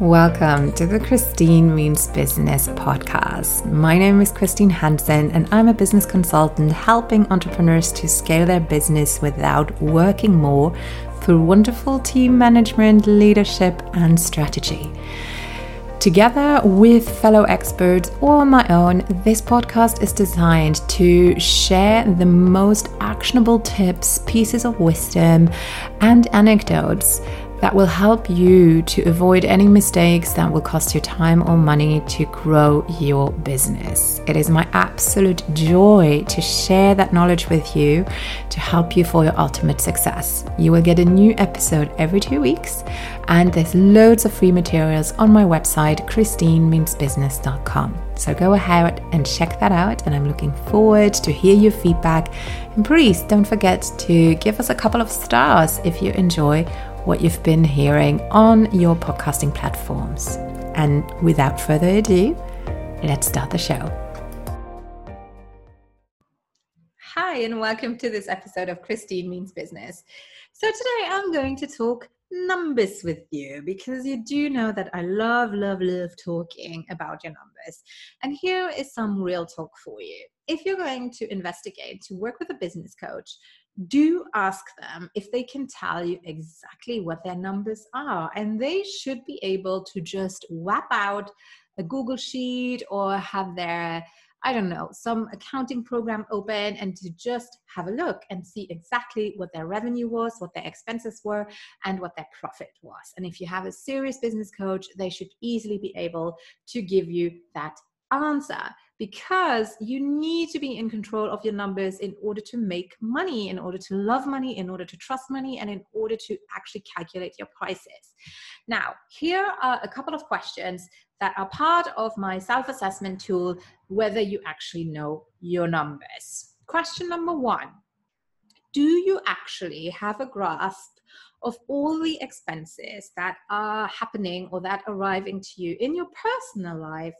Welcome to the Christine Means Business podcast. My name is Christine Hansen, and I'm a business consultant helping entrepreneurs to scale their business without working more through wonderful team management, leadership, and strategy. Together with fellow experts or my own, this podcast is designed to share the most actionable tips, pieces of wisdom, and anecdotes that will help you to avoid any mistakes that will cost you time or money to grow your business. It is my absolute joy to share that knowledge with you to help you for your ultimate success. You will get a new episode every two weeks, and there's loads of free materials on my website, christinemeansbusiness.com. So go ahead and check that out, and I'm looking forward to hear your feedback. And please don't forget to give us a couple of stars if you enjoy what you've been hearing on your podcasting platforms. And without further ado, let's start the show. Hi, and welcome to this episode of Christine Means Business. So, today I'm going to talk numbers with you because you do know that I love, love, love talking about your numbers. And here is some real talk for you. If you're going to investigate to work with a business coach, do ask them if they can tell you exactly what their numbers are. And they should be able to just whap out a Google Sheet or have their, I don't know, some accounting program open and to just have a look and see exactly what their revenue was, what their expenses were, and what their profit was. And if you have a serious business coach, they should easily be able to give you that answer because you need to be in control of your numbers in order to make money, in order to love money, in order to trust money, and in order to actually calculate your prices. Now, here are a couple of questions that are part of my self assessment tool whether you actually know your numbers. Question number one Do you actually have a grasp of all the expenses that are happening or that arriving to you in your personal life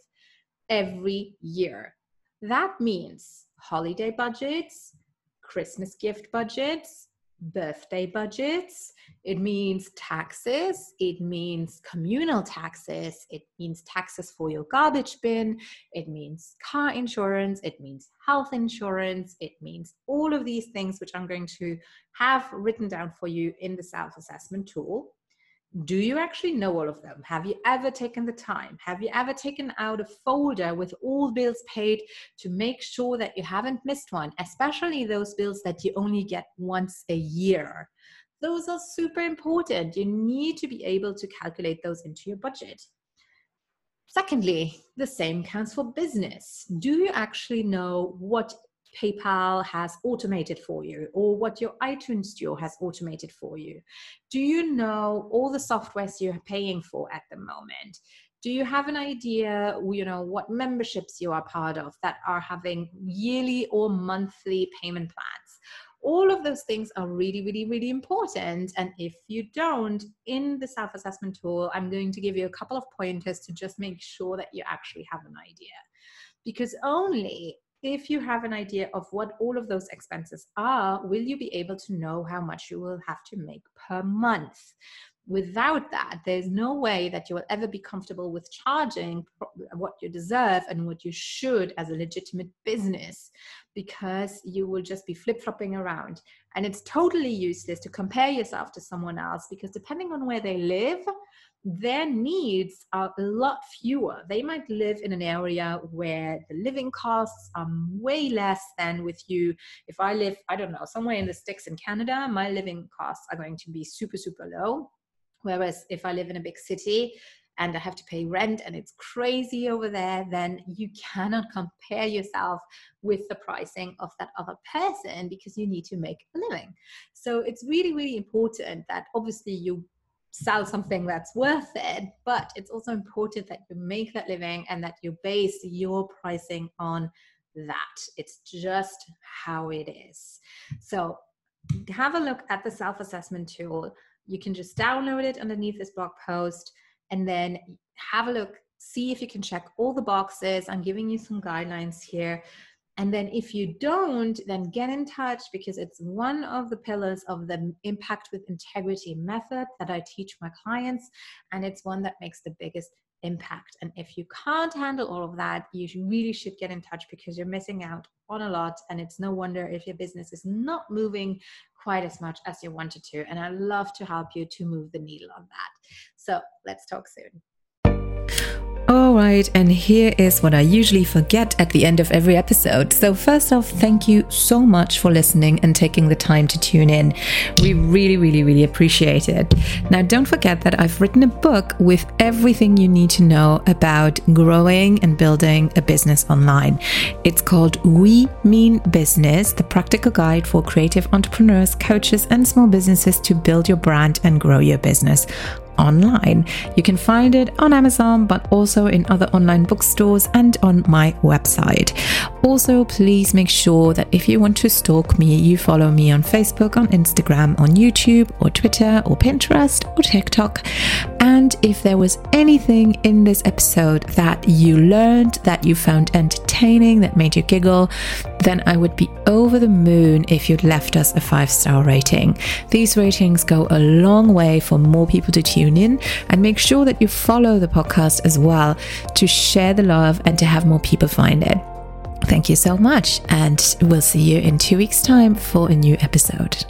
every year. That means holiday budgets, Christmas gift budgets, birthday budgets. It means taxes. It means communal taxes. It means taxes for your garbage bin. It means car insurance. It means health insurance. It means all of these things, which I'm going to have written down for you in the self assessment tool do you actually know all of them? Have you ever taken the time? Have you ever taken out a folder with all bills paid to make sure that you haven't missed one, especially those bills that you only get once a year? Those are super important. You need to be able to calculate those into your budget. Secondly, the same counts for business. Do you actually know what PayPal has automated for you or what your iTunes store has automated for you? Do you know all the softwares you're paying for at the moment? Do you have an idea, you know, what memberships you are part of that are having yearly or monthly payment plans? All of those things are really, really, really important. And if you don't, in the self assessment tool, I'm going to give you a couple of pointers to just make sure that you actually have an idea. Because only if you have an idea of what all of those expenses are, will you be able to know how much you will have to make per month? Without that, there's no way that you will ever be comfortable with charging what you deserve and what you should as a legitimate business because you will just be flip flopping around. And it's totally useless to compare yourself to someone else because depending on where they live, their needs are a lot fewer. They might live in an area where the living costs are way less than with you. If I live, I don't know, somewhere in the sticks in Canada, my living costs are going to be super, super low. Whereas if I live in a big city, and I have to pay rent and it's crazy over there, then you cannot compare yourself with the pricing of that other person because you need to make a living. So it's really, really important that obviously you sell something that's worth it but it's also important that you make that living and that you base your pricing on that it's just how it is so have a look at the self-assessment tool you can just download it underneath this blog post and then have a look see if you can check all the boxes i'm giving you some guidelines here And then if you don't, then get in touch because it's one of the pillars of the impact with integrity method that I teach my clients. And it's one that makes the biggest impact. And if you can't handle all of that, you really should get in touch because you're missing out on a lot. And it's no wonder if your business is not moving quite as much as you wanted to. And I love to help you to move the needle on that. So let's talk soon. Right, and here is what I usually forget at the end of every episode. So, first off, thank you so much for listening and taking the time to tune in. We really, really, really appreciate it. Now, don't forget that I've written a book with everything you need to know about growing and building a business online. It's called We Mean Business, the practical guide for creative entrepreneurs, coaches, and small businesses to build your brand and grow your business online. You can find it on Amazon, but also in other online bookstores and on my website. Also, please make sure that if you want to stalk me, you follow me on Facebook, on Instagram, on YouTube, or Twitter, or Pinterest, or TikTok. And if there was anything in this episode that you learned, that you found entertaining, that made you giggle, then I would be over the moon if you'd left us a five star rating. These ratings go a long way for more people to tune in and make sure that you follow the podcast as well to share the love and to have more people find it. Thank you so much, and we'll see you in two weeks' time for a new episode.